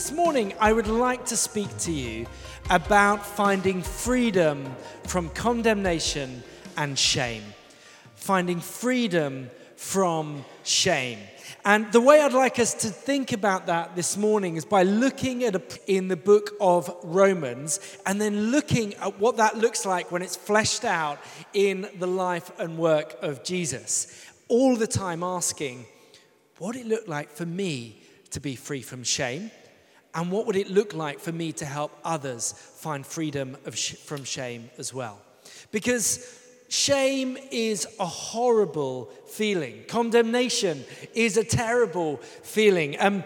this morning I would like to speak to you about finding freedom from condemnation and shame. Finding freedom from shame. And the way I'd like us to think about that this morning is by looking at a, in the book of Romans and then looking at what that looks like when it's fleshed out in the life and work of Jesus. All the time asking, what it looked like for me to be free from shame? And what would it look like for me to help others find freedom sh- from shame as well? Because shame is a horrible feeling, condemnation is a terrible feeling. Um,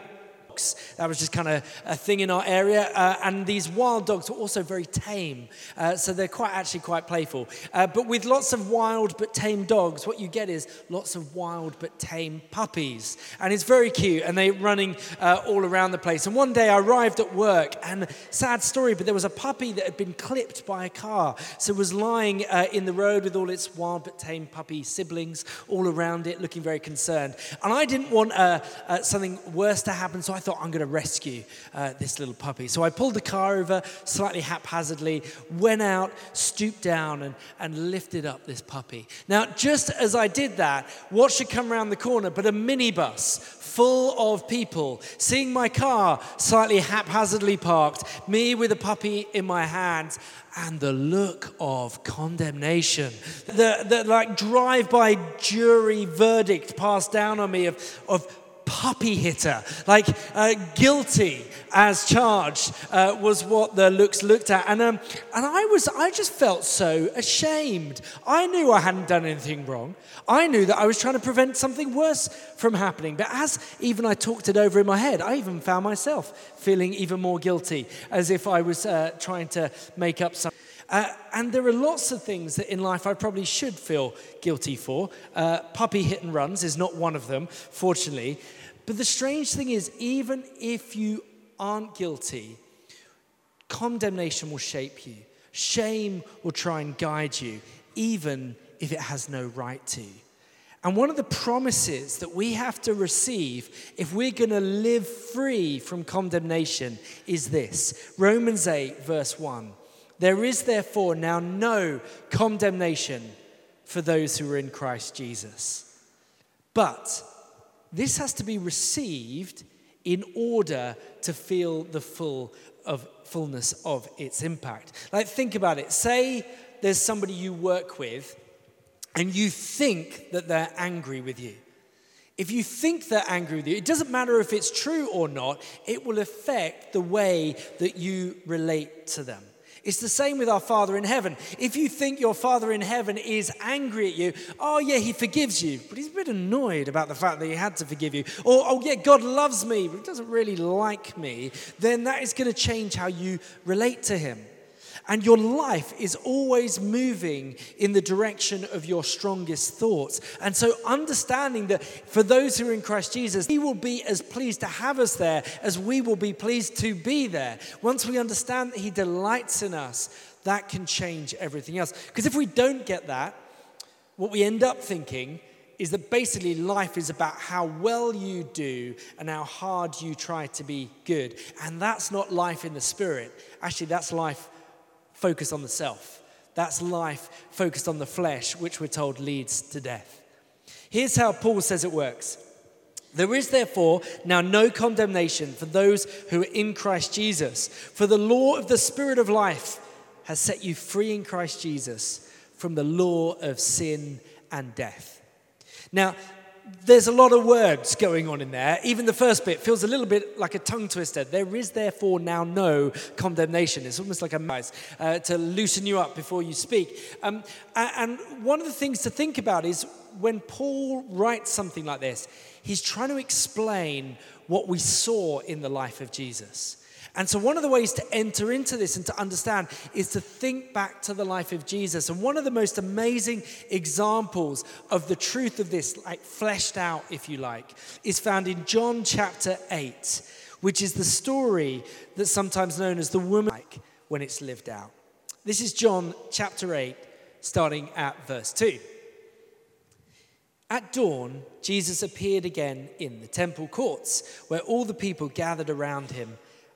that was just kind of a thing in our area. Uh, and these wild dogs were also very tame. Uh, so they're quite actually quite playful. Uh, but with lots of wild but tame dogs, what you get is lots of wild but tame puppies. And it's very cute. And they're running uh, all around the place. And one day I arrived at work, and sad story, but there was a puppy that had been clipped by a car. So it was lying uh, in the road with all its wild but tame puppy siblings all around it, looking very concerned. And I didn't want uh, something worse to happen, so I thought, I'm going to rescue uh, this little puppy. So I pulled the car over slightly haphazardly, went out, stooped down, and, and lifted up this puppy. Now, just as I did that, what should come around the corner but a minibus full of people, seeing my car slightly haphazardly parked, me with a puppy in my hands, and the look of condemnation, the, the like drive-by jury verdict passed down on me of, of puppy hitter, like uh, guilty as charged, uh, was what the looks looked at. And, um, and I, was, I just felt so ashamed. I knew I hadn't done anything wrong. I knew that I was trying to prevent something worse from happening. But as even I talked it over in my head, I even found myself feeling even more guilty, as if I was uh, trying to make up something. Uh, and there are lots of things that in life I probably should feel guilty for. Uh, puppy hit and runs is not one of them, fortunately. But the strange thing is, even if you aren't guilty, condemnation will shape you. Shame will try and guide you, even if it has no right to. And one of the promises that we have to receive if we're going to live free from condemnation is this Romans 8, verse 1. There is therefore now no condemnation for those who are in Christ Jesus. But this has to be received in order to feel the full of fullness of its impact. Like think about it. Say there's somebody you work with and you think that they're angry with you. If you think they're angry with you, it doesn't matter if it's true or not, it will affect the way that you relate to them. It's the same with our Father in heaven. If you think your Father in heaven is angry at you, oh, yeah, he forgives you, but he's a bit annoyed about the fact that he had to forgive you. Or, oh, yeah, God loves me, but he doesn't really like me, then that is going to change how you relate to him. And your life is always moving in the direction of your strongest thoughts. And so, understanding that for those who are in Christ Jesus, He will be as pleased to have us there as we will be pleased to be there. Once we understand that He delights in us, that can change everything else. Because if we don't get that, what we end up thinking is that basically life is about how well you do and how hard you try to be good. And that's not life in the spirit. Actually, that's life focused on the self. That's life focused on the flesh, which we're told leads to death. Here's how Paul says it works. There is therefore now no condemnation for those who are in Christ Jesus. For the law of the Spirit of life has set you free in Christ Jesus from the law of sin and death. Now, there's a lot of words going on in there. Even the first bit feels a little bit like a tongue twister. There is therefore now no condemnation. It's almost like a mice uh, to loosen you up before you speak. Um, and one of the things to think about is when Paul writes something like this, he's trying to explain what we saw in the life of Jesus. And so, one of the ways to enter into this and to understand is to think back to the life of Jesus. And one of the most amazing examples of the truth of this, like fleshed out, if you like, is found in John chapter 8, which is the story that's sometimes known as the woman like when it's lived out. This is John chapter 8, starting at verse 2. At dawn, Jesus appeared again in the temple courts, where all the people gathered around him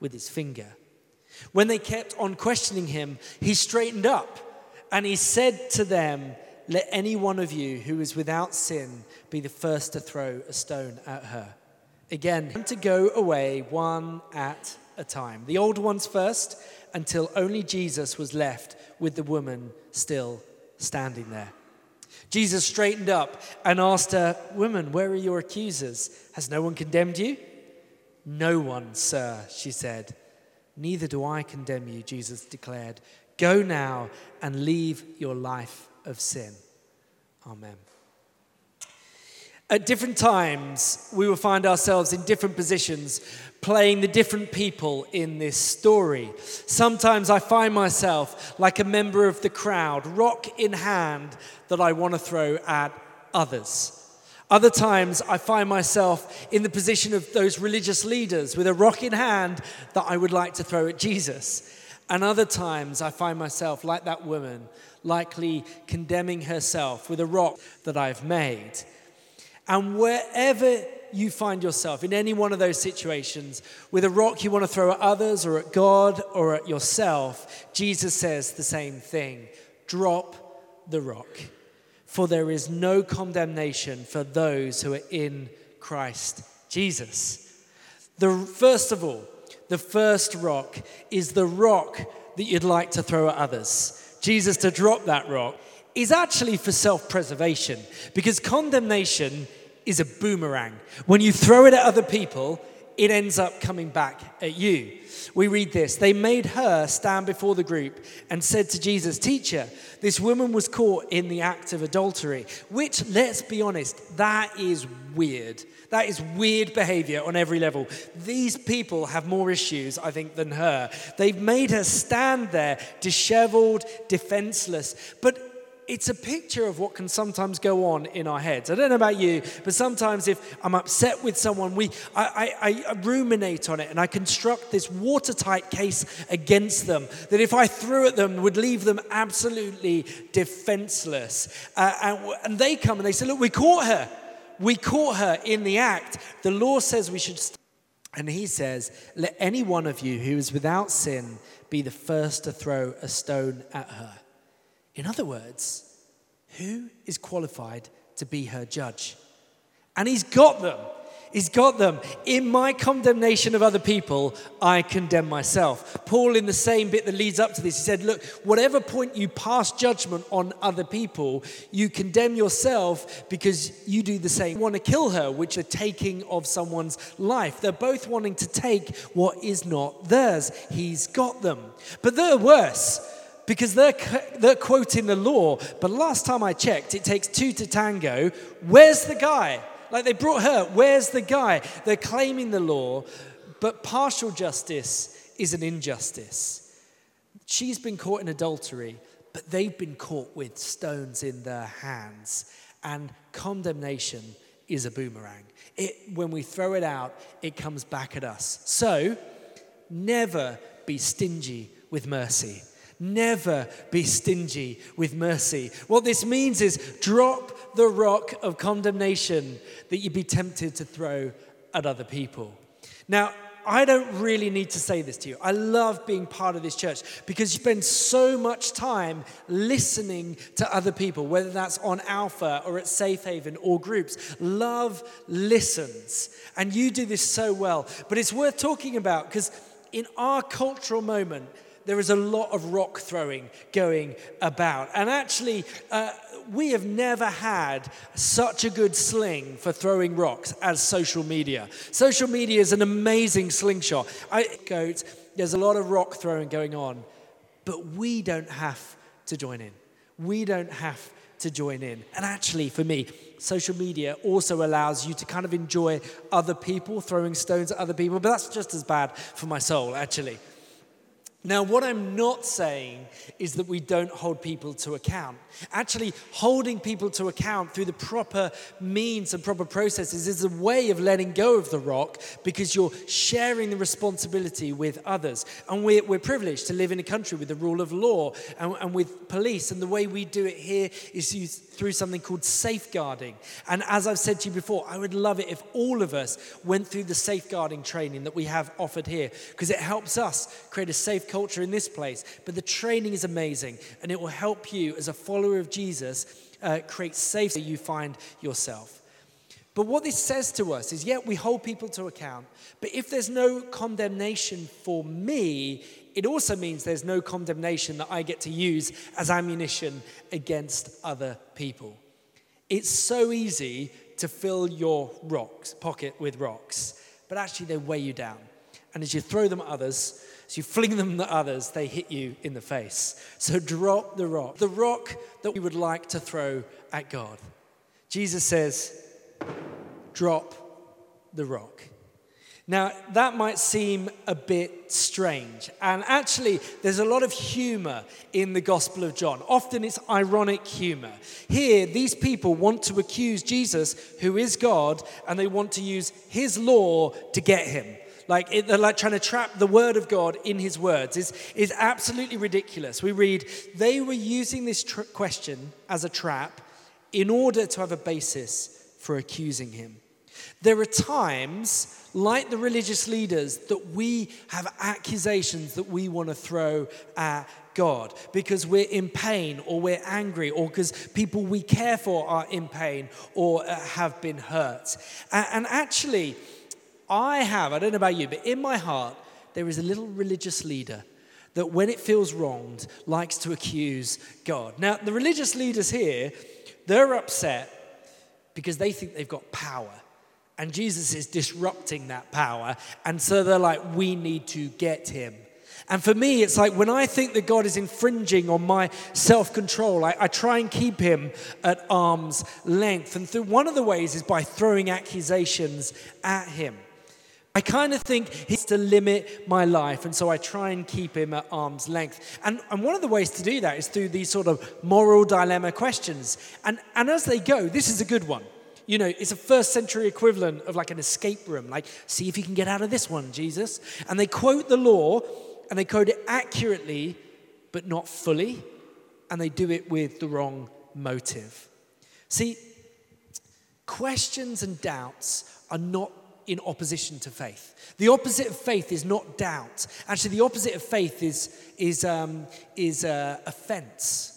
with his finger. When they kept on questioning him, he straightened up and he said to them, Let any one of you who is without sin be the first to throw a stone at her. Again, to go away one at a time. The old ones first, until only Jesus was left with the woman still standing there. Jesus straightened up and asked her, Woman, where are your accusers? Has no one condemned you? No one, sir, she said. Neither do I condemn you, Jesus declared. Go now and leave your life of sin. Amen. At different times, we will find ourselves in different positions playing the different people in this story. Sometimes I find myself like a member of the crowd, rock in hand, that I want to throw at others. Other times, I find myself in the position of those religious leaders with a rock in hand that I would like to throw at Jesus. And other times, I find myself like that woman, likely condemning herself with a rock that I've made. And wherever you find yourself, in any one of those situations, with a rock you want to throw at others or at God or at yourself, Jesus says the same thing drop the rock for there is no condemnation for those who are in Christ Jesus. The, first of all, the first rock is the rock that you'd like to throw at others. Jesus to drop that rock is actually for self preservation because condemnation is a boomerang. When you throw it at other people, it ends up coming back at you. We read this They made her stand before the group and said to Jesus, Teacher, this woman was caught in the act of adultery, which, let's be honest, that is weird. That is weird behavior on every level. These people have more issues, I think, than her. They've made her stand there, disheveled, defenseless. But it's a picture of what can sometimes go on in our heads. I don't know about you, but sometimes if I'm upset with someone, we, I, I, I ruminate on it and I construct this watertight case against them that if I threw at them would leave them absolutely defenseless. Uh, and, and they come and they say, Look, we caught her. We caught her in the act. The law says we should. St-. And he says, Let any one of you who is without sin be the first to throw a stone at her. In other words, who is qualified to be her judge? And he's got them. He's got them. In my condemnation of other people, I condemn myself. Paul, in the same bit that leads up to this, he said, Look, whatever point you pass judgment on other people, you condemn yourself because you do the same. You want to kill her, which are taking of someone's life. They're both wanting to take what is not theirs. He's got them. But they're worse because they're, they're quoting the law. But last time I checked, it takes two to tango. Where's the guy? Like they brought her, where's the guy? They're claiming the law, but partial justice is an injustice. She's been caught in adultery, but they've been caught with stones in their hands. And condemnation is a boomerang. It, when we throw it out, it comes back at us. So, never be stingy with mercy. Never be stingy with mercy. What this means is drop the rock of condemnation that you'd be tempted to throw at other people. Now, I don't really need to say this to you. I love being part of this church because you spend so much time listening to other people, whether that's on Alpha or at Safe Haven or groups. Love listens. And you do this so well. But it's worth talking about because in our cultural moment, there is a lot of rock throwing going about. And actually, uh, we have never had such a good sling for throwing rocks as social media. Social media is an amazing slingshot. I, goat, there's a lot of rock throwing going on, but we don't have to join in. We don't have to join in. And actually, for me, social media also allows you to kind of enjoy other people throwing stones at other people, but that's just as bad for my soul, actually. Now, what I'm not saying is that we don't hold people to account. Actually, holding people to account through the proper means and proper processes is a way of letting go of the rock because you're sharing the responsibility with others. And we're, we're privileged to live in a country with the rule of law and, and with police. And the way we do it here is through something called safeguarding. And as I've said to you before, I would love it if all of us went through the safeguarding training that we have offered here because it helps us create a safe culture in this place. But the training is amazing and it will help you as a follower of Jesus uh, create safety you find yourself. But what this says to us is, yeah, we hold people to account, but if there's no condemnation for me, it also means there's no condemnation that I get to use as ammunition against other people. It's so easy to fill your rocks, pocket with rocks, but actually they weigh you down. And as you throw them at others, as you fling them at others, they hit you in the face. So drop the rock, the rock that we would like to throw at God. Jesus says, drop the rock. Now, that might seem a bit strange. And actually, there's a lot of humor in the Gospel of John. Often it's ironic humor. Here, these people want to accuse Jesus, who is God, and they want to use his law to get him. Like it, they're like trying to trap the word of God in his words is, is absolutely ridiculous. We read, they were using this tr- question as a trap in order to have a basis for accusing him. There are times, like the religious leaders, that we have accusations that we want to throw at God because we're in pain or we're angry or because people we care for are in pain or uh, have been hurt. And, and actually, I have, I don't know about you, but in my heart, there is a little religious leader that when it feels wronged, likes to accuse God. Now, the religious leaders here, they're upset because they think they've got power. And Jesus is disrupting that power. And so they're like, we need to get him. And for me, it's like when I think that God is infringing on my self control, I, I, try and keep him at arm's length. And one of the ways is by throwing accusations at him. I kind of think he's to limit my life, and so I try and keep him at arm's length. And, and one of the ways to do that is through these sort of moral dilemma questions. And, and as they go, this is a good one you know, it's a first century equivalent of like an escape room. Like, see if you can get out of this one, Jesus. And they quote the law and they quote it accurately, but not fully. And they do it with the wrong motive. See, questions and doubts are not in opposition to faith. The opposite of faith is not doubt. Actually, the opposite of faith is, is, um, is uh, offense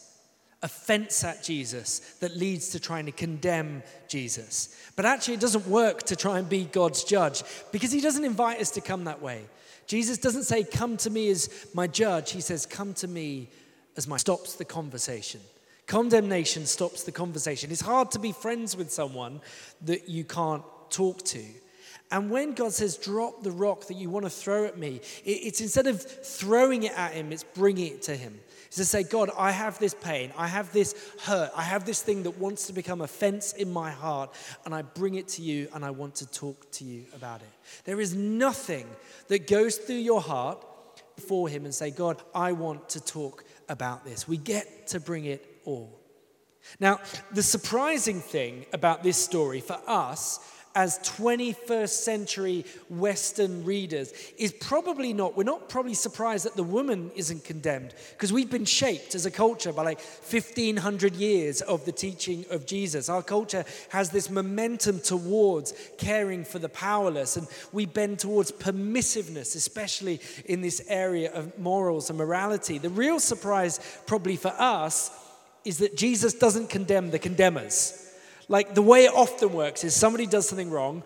offense at Jesus that leads to trying to condemn Jesus. But actually, it doesn't work to try and be God's judge because he doesn't invite us to come that way. Jesus doesn't say, Come to me as my judge. He says, Come to me as my stops the conversation. Condemnation stops the conversation. It's hard to be friends with someone that you can't talk to. And when God says, drop the rock that you want to throw at me, it's instead of throwing it at him, it's bringing it to him is to say, God, I have this pain, I have this hurt, I have this thing that wants to become a fence in my heart, and I bring it to you and I want to talk to you about it. There is nothing that goes through your heart before Him and say, God, I want to talk about this. We get to bring it all. Now, the surprising thing about this story for us as 21st century Western readers is probably not, we're not probably surprised that the woman isn't condemned because we've been shaped as a culture by like 1500 years of the teaching of Jesus. Our culture has this momentum towards caring for the powerless and we bend towards permissiveness, especially in this area of morals and morality. The real surprise, probably for us, is that Jesus doesn't condemn the condemners. Like the way it often works is somebody does something wrong,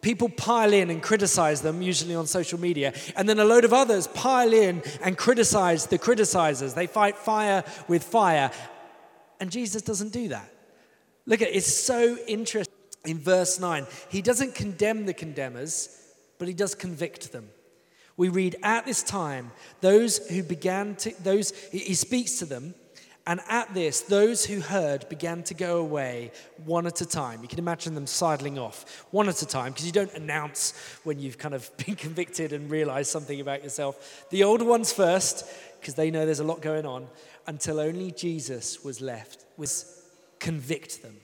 people pile in and criticize them, usually on social media, and then a load of others pile in and criticize the criticizers. They fight fire with fire. And Jesus doesn't do that. Look at it, it's so interesting in verse 9. He doesn't condemn the condemners, but he does convict them. We read, At this time, those who began to, those, he speaks to them, And at this, those who heard began to go away one at a time. You can imagine them sidling off one at a time because you don't announce when you've kind of been convicted and realized something about yourself. The older ones first, because they know there's a lot going on, until only Jesus was left, was convict them.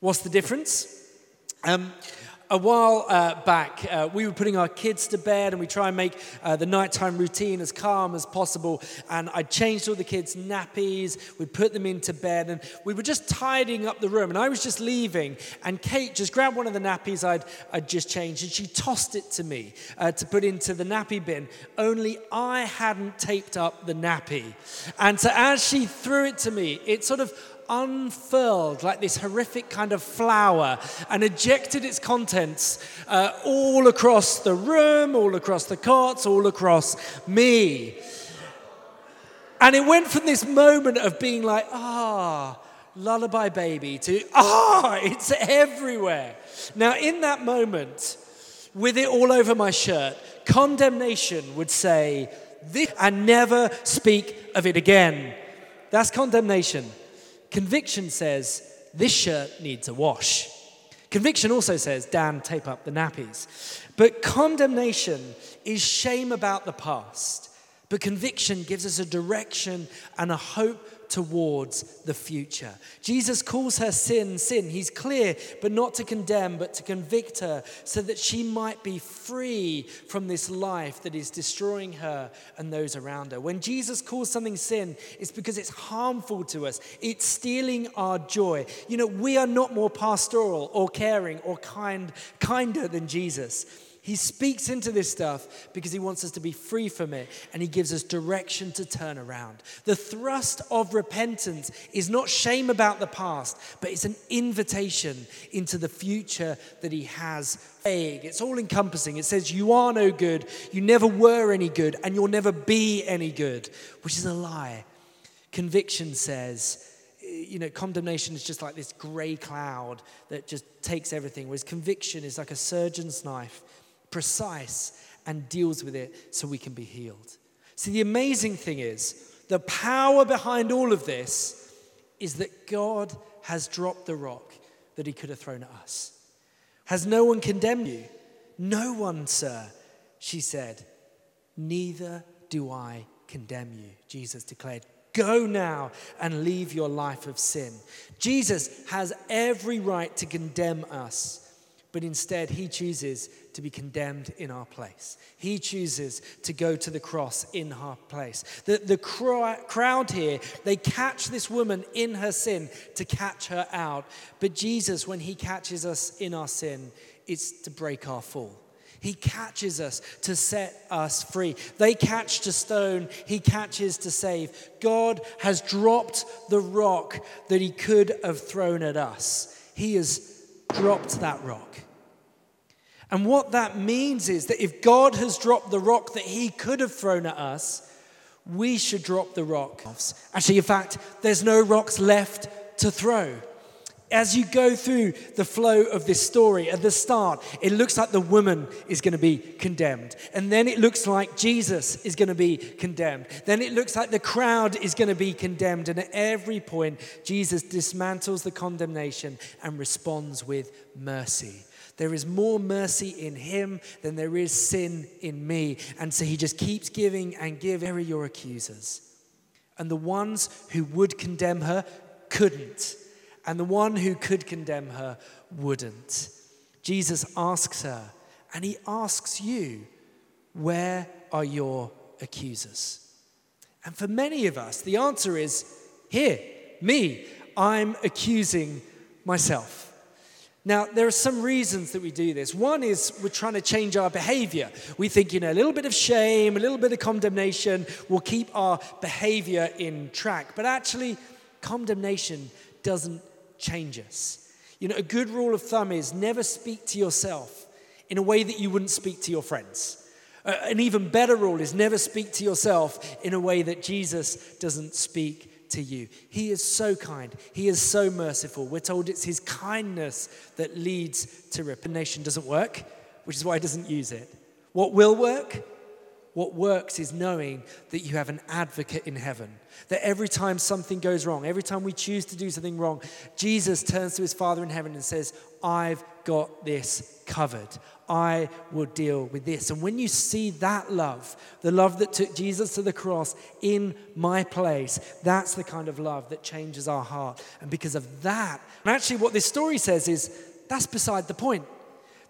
What's the difference? Um, a while uh, back, uh, we were putting our kids to bed and we try and make uh, the nighttime routine as calm as possible. And I changed all the kids' nappies, we put them into bed, and we were just tidying up the room. And I was just leaving, and Kate just grabbed one of the nappies I'd, I'd just changed and she tossed it to me uh, to put into the nappy bin. Only I hadn't taped up the nappy. And so as she threw it to me, it sort of unfurled like this horrific kind of flower and ejected its contents uh, all across the room, all across the cots, all across me. And it went from this moment of being like, ah, lullaby baby, to ah, it's everywhere. Now, in that moment, with it all over my shirt, condemnation would say, this, and never speak of it again. That's condemnation. Conviction says, this shirt needs a wash. Conviction also says, Dan, tape up the nappies. But condemnation is shame about the past. But conviction gives us a direction and a hope towards the future. Jesus calls her sin, sin. He's clear, but not to condemn, but to convict her so that she might be free from this life that is destroying her and those around her. When Jesus calls something sin, it's because it's harmful to us, it's stealing our joy. You know, we are not more pastoral or caring or kind, kinder than Jesus. He speaks into this stuff because he wants us to be free from it and he gives us direction to turn around. The thrust of repentance is not shame about the past, but it's an invitation into the future that he has vague. It's all encompassing. It says, You are no good, you never were any good, and you'll never be any good, which is a lie. Conviction says, you know, condemnation is just like this gray cloud that just takes everything, whereas conviction is like a surgeon's knife precise, and deals with it so we can be healed. See, the amazing thing is, the power behind all of this is that God has dropped the rock that he could have thrown at us. Has no one condemned you? No one, sir, she said. Neither do I condemn you, Jesus declared. Go now and leave your life of sin. Jesus has every right to condemn us but instead he chooses to be condemned in our place. He chooses to go to the cross in our place. The, the crowd here, they catch this woman in her sin to catch her out. But Jesus, when he catches us in our sin, it's to break our fall. He catches us to set us free. They catch to stone, he catches to save. God has dropped the rock that he could have thrown at us. He has dropped that rock. And what that means is that if God has dropped the rock that he could have thrown at us, we should drop the rock. Actually, in fact, there's no rocks left to throw. As you go through the flow of this story, at the start, it looks like the woman is going to be condemned. And then it looks like Jesus is going to be condemned. Then it looks like the crowd is going to be condemned. And at every point, Jesus dismantles the condemnation and responds with mercy. There is more mercy in him than there is sin in me. And so he just keeps giving and giving. Are your accusers? And the ones who would condemn her couldn't. And the one who could condemn her wouldn't. Jesus asks her, and he asks you, Where are your accusers? And for many of us, the answer is here, me. I'm accusing myself. Now, there are some reasons that we do this. One is we're trying to change our behavior. We think, you know, a little bit of shame, a little bit of condemnation will keep our behavior in track. But actually, condemnation doesn't change us. You know, a good rule of thumb is never speak to yourself in a way that you wouldn't speak to your friends. Uh, an even better rule is never speak to yourself in a way that Jesus doesn't speak to you. He is so kind. He is so merciful. We're told it's his kindness that leads to repentance. Doesn't work, which is why he doesn't use it. What will work? What works is knowing that you have an advocate in heaven. That every time something goes wrong, every time we choose to do something wrong, Jesus turns to his Father in heaven and says, I've got this covered. I will deal with this. And when you see that love, the love that took Jesus to the cross in my place, that's the kind of love that changes our heart. And because of that, and actually, what this story says is that's beside the point.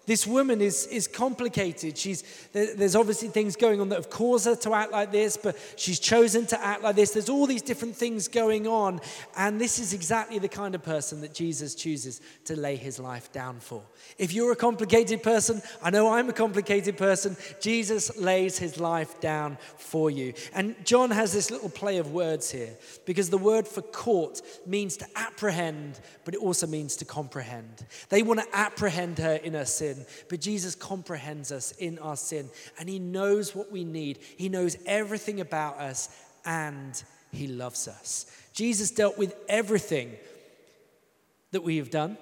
This woman is, is complicated. She's, there's obviously things going on that have caused her to act like this, but she's chosen to act like this. There's all these different things going on. And this is exactly the kind of person that Jesus chooses to lay his life down for. If you're a complicated person, I know I'm a complicated person, Jesus lays his life down for you. And John has this little play of words here because the word for caught means to apprehend, but it also means to comprehend. They want to apprehend her in her sin sin, but Jesus comprehends us in our sin and he knows what we need. He knows everything about us and he loves us. Jesus dealt with everything that we have done.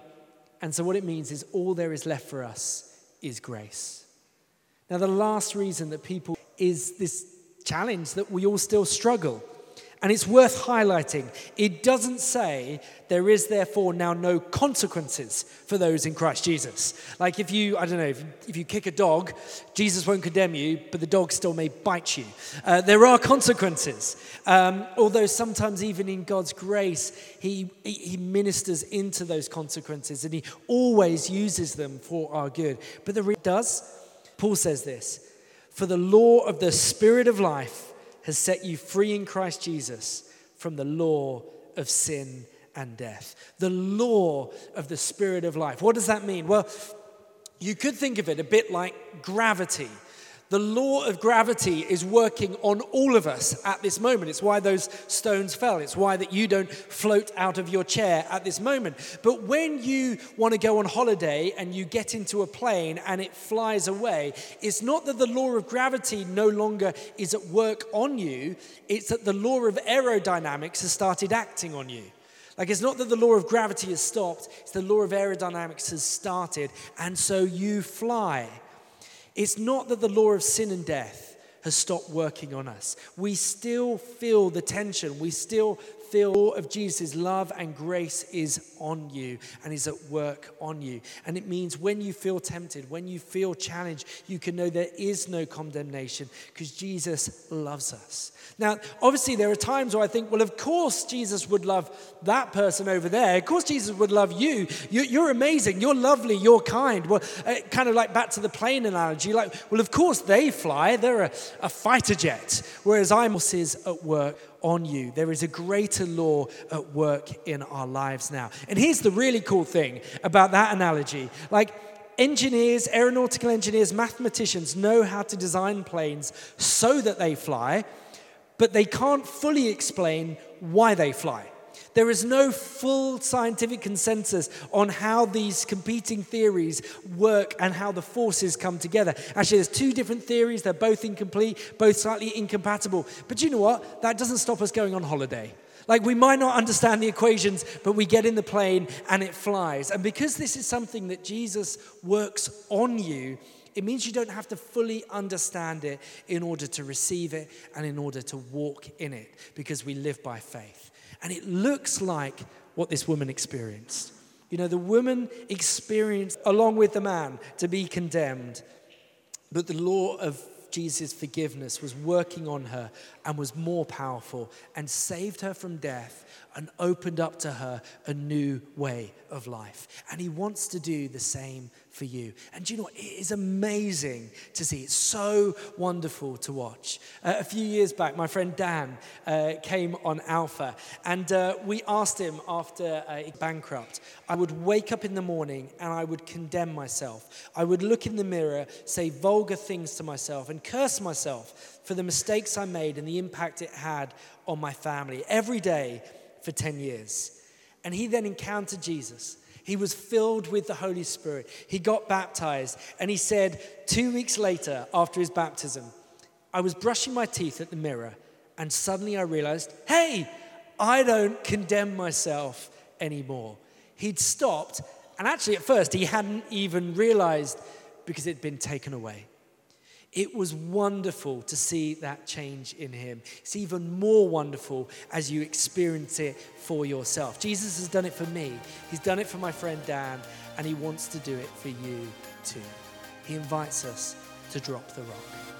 And so, what it means is all there is left for us is grace. Now, the last reason that people is this challenge that we all still struggle. And it's worth highlighting. It doesn't say there is therefore now no consequences for those in Christ Jesus. Like if you, I don't know, if, if you kick a dog, Jesus won't condemn you, but the dog still may bite you. Uh, there are consequences. Um, although sometimes, even in God's grace, he, he ministers into those consequences and He always uses them for our good. But the re- does, Paul says this For the law of the Spirit of life has set you free in Christ Jesus from the law of sin and death. The law of the Spirit of life. What does that mean? Well, you could think of it a bit like gravity. The law of gravity is working on all of us at this moment. It's why those stones fell. It's why that you don't float out of your chair at this moment. But when you want to go on holiday and you get into a plane and it flies away, it's not that the law of gravity no longer is at work on you, it's that the law of aerodynamics has started acting on you. Like it's not that the law of gravity has stopped, it's the law of aerodynamics has started, and so you fly. It's not that the law of sin and death has stopped working on us. We still feel the tension. We still feel of Jesus' love and grace is on you and is at work on you. And it means when you feel tempted, when you feel challenged, you can know there is no condemnation because Jesus loves us. Now, obviously, there are times where I think, well, of course, Jesus would love that person over there. Of course, Jesus would love you. You're amazing. You're lovely. You're kind. Well, uh, kind of like back to the plane analogy, like, well, of course, they fly. They're a, a fighter jet, whereas I'm at work on you. There is a greater law at work in our lives now. And here's the really cool thing about that analogy. Like, engineers, aeronautical engineers, mathematicians know how to design planes so that they fly, but they can't fully explain why they fly. There is no full scientific consensus on how these competing theories work and how the forces come together. Actually, there's two different theories. They're both incomplete, both slightly incompatible. But you know what? That doesn't stop us going on holiday. Like, we might not understand the equations, but we get in the plane and it flies. And because this is something that Jesus works on you, it means you don't have to fully understand it in order to receive it and in order to walk in it, because we live by faith. And it looks like what this woman experienced. You know, the woman experienced, along with the man, to be condemned. But the law of Jesus' forgiveness was working on her and was more powerful and saved her from death and opened up to her a new way of life. And he wants to do the same for you. And you know? It is amazing to see. It's so wonderful to watch. Uh, a few years back, my friend Dan uh, came on Alpha, and uh, we asked him after uh, bankrupt, I would wake up in the morning and I would condemn myself. I would look in the mirror, say vulgar things to myself, and curse myself for the mistakes I made and the impact it had on my family every day for 10 years. And he then encountered Jesus. He was filled with the Holy Spirit. He got baptized. And he said, two weeks later, after his baptism, I was brushing my teeth at the mirror. And suddenly I realized, hey, I don't condemn myself anymore. He'd stopped. And actually, at first, he hadn't even realized because it had been taken away. It was wonderful to see that change in him. It's even more wonderful as you experience it for yourself. Jesus has done it for me, he's done it for my friend Dan, and he wants to do it for you too. He invites us to drop the rock.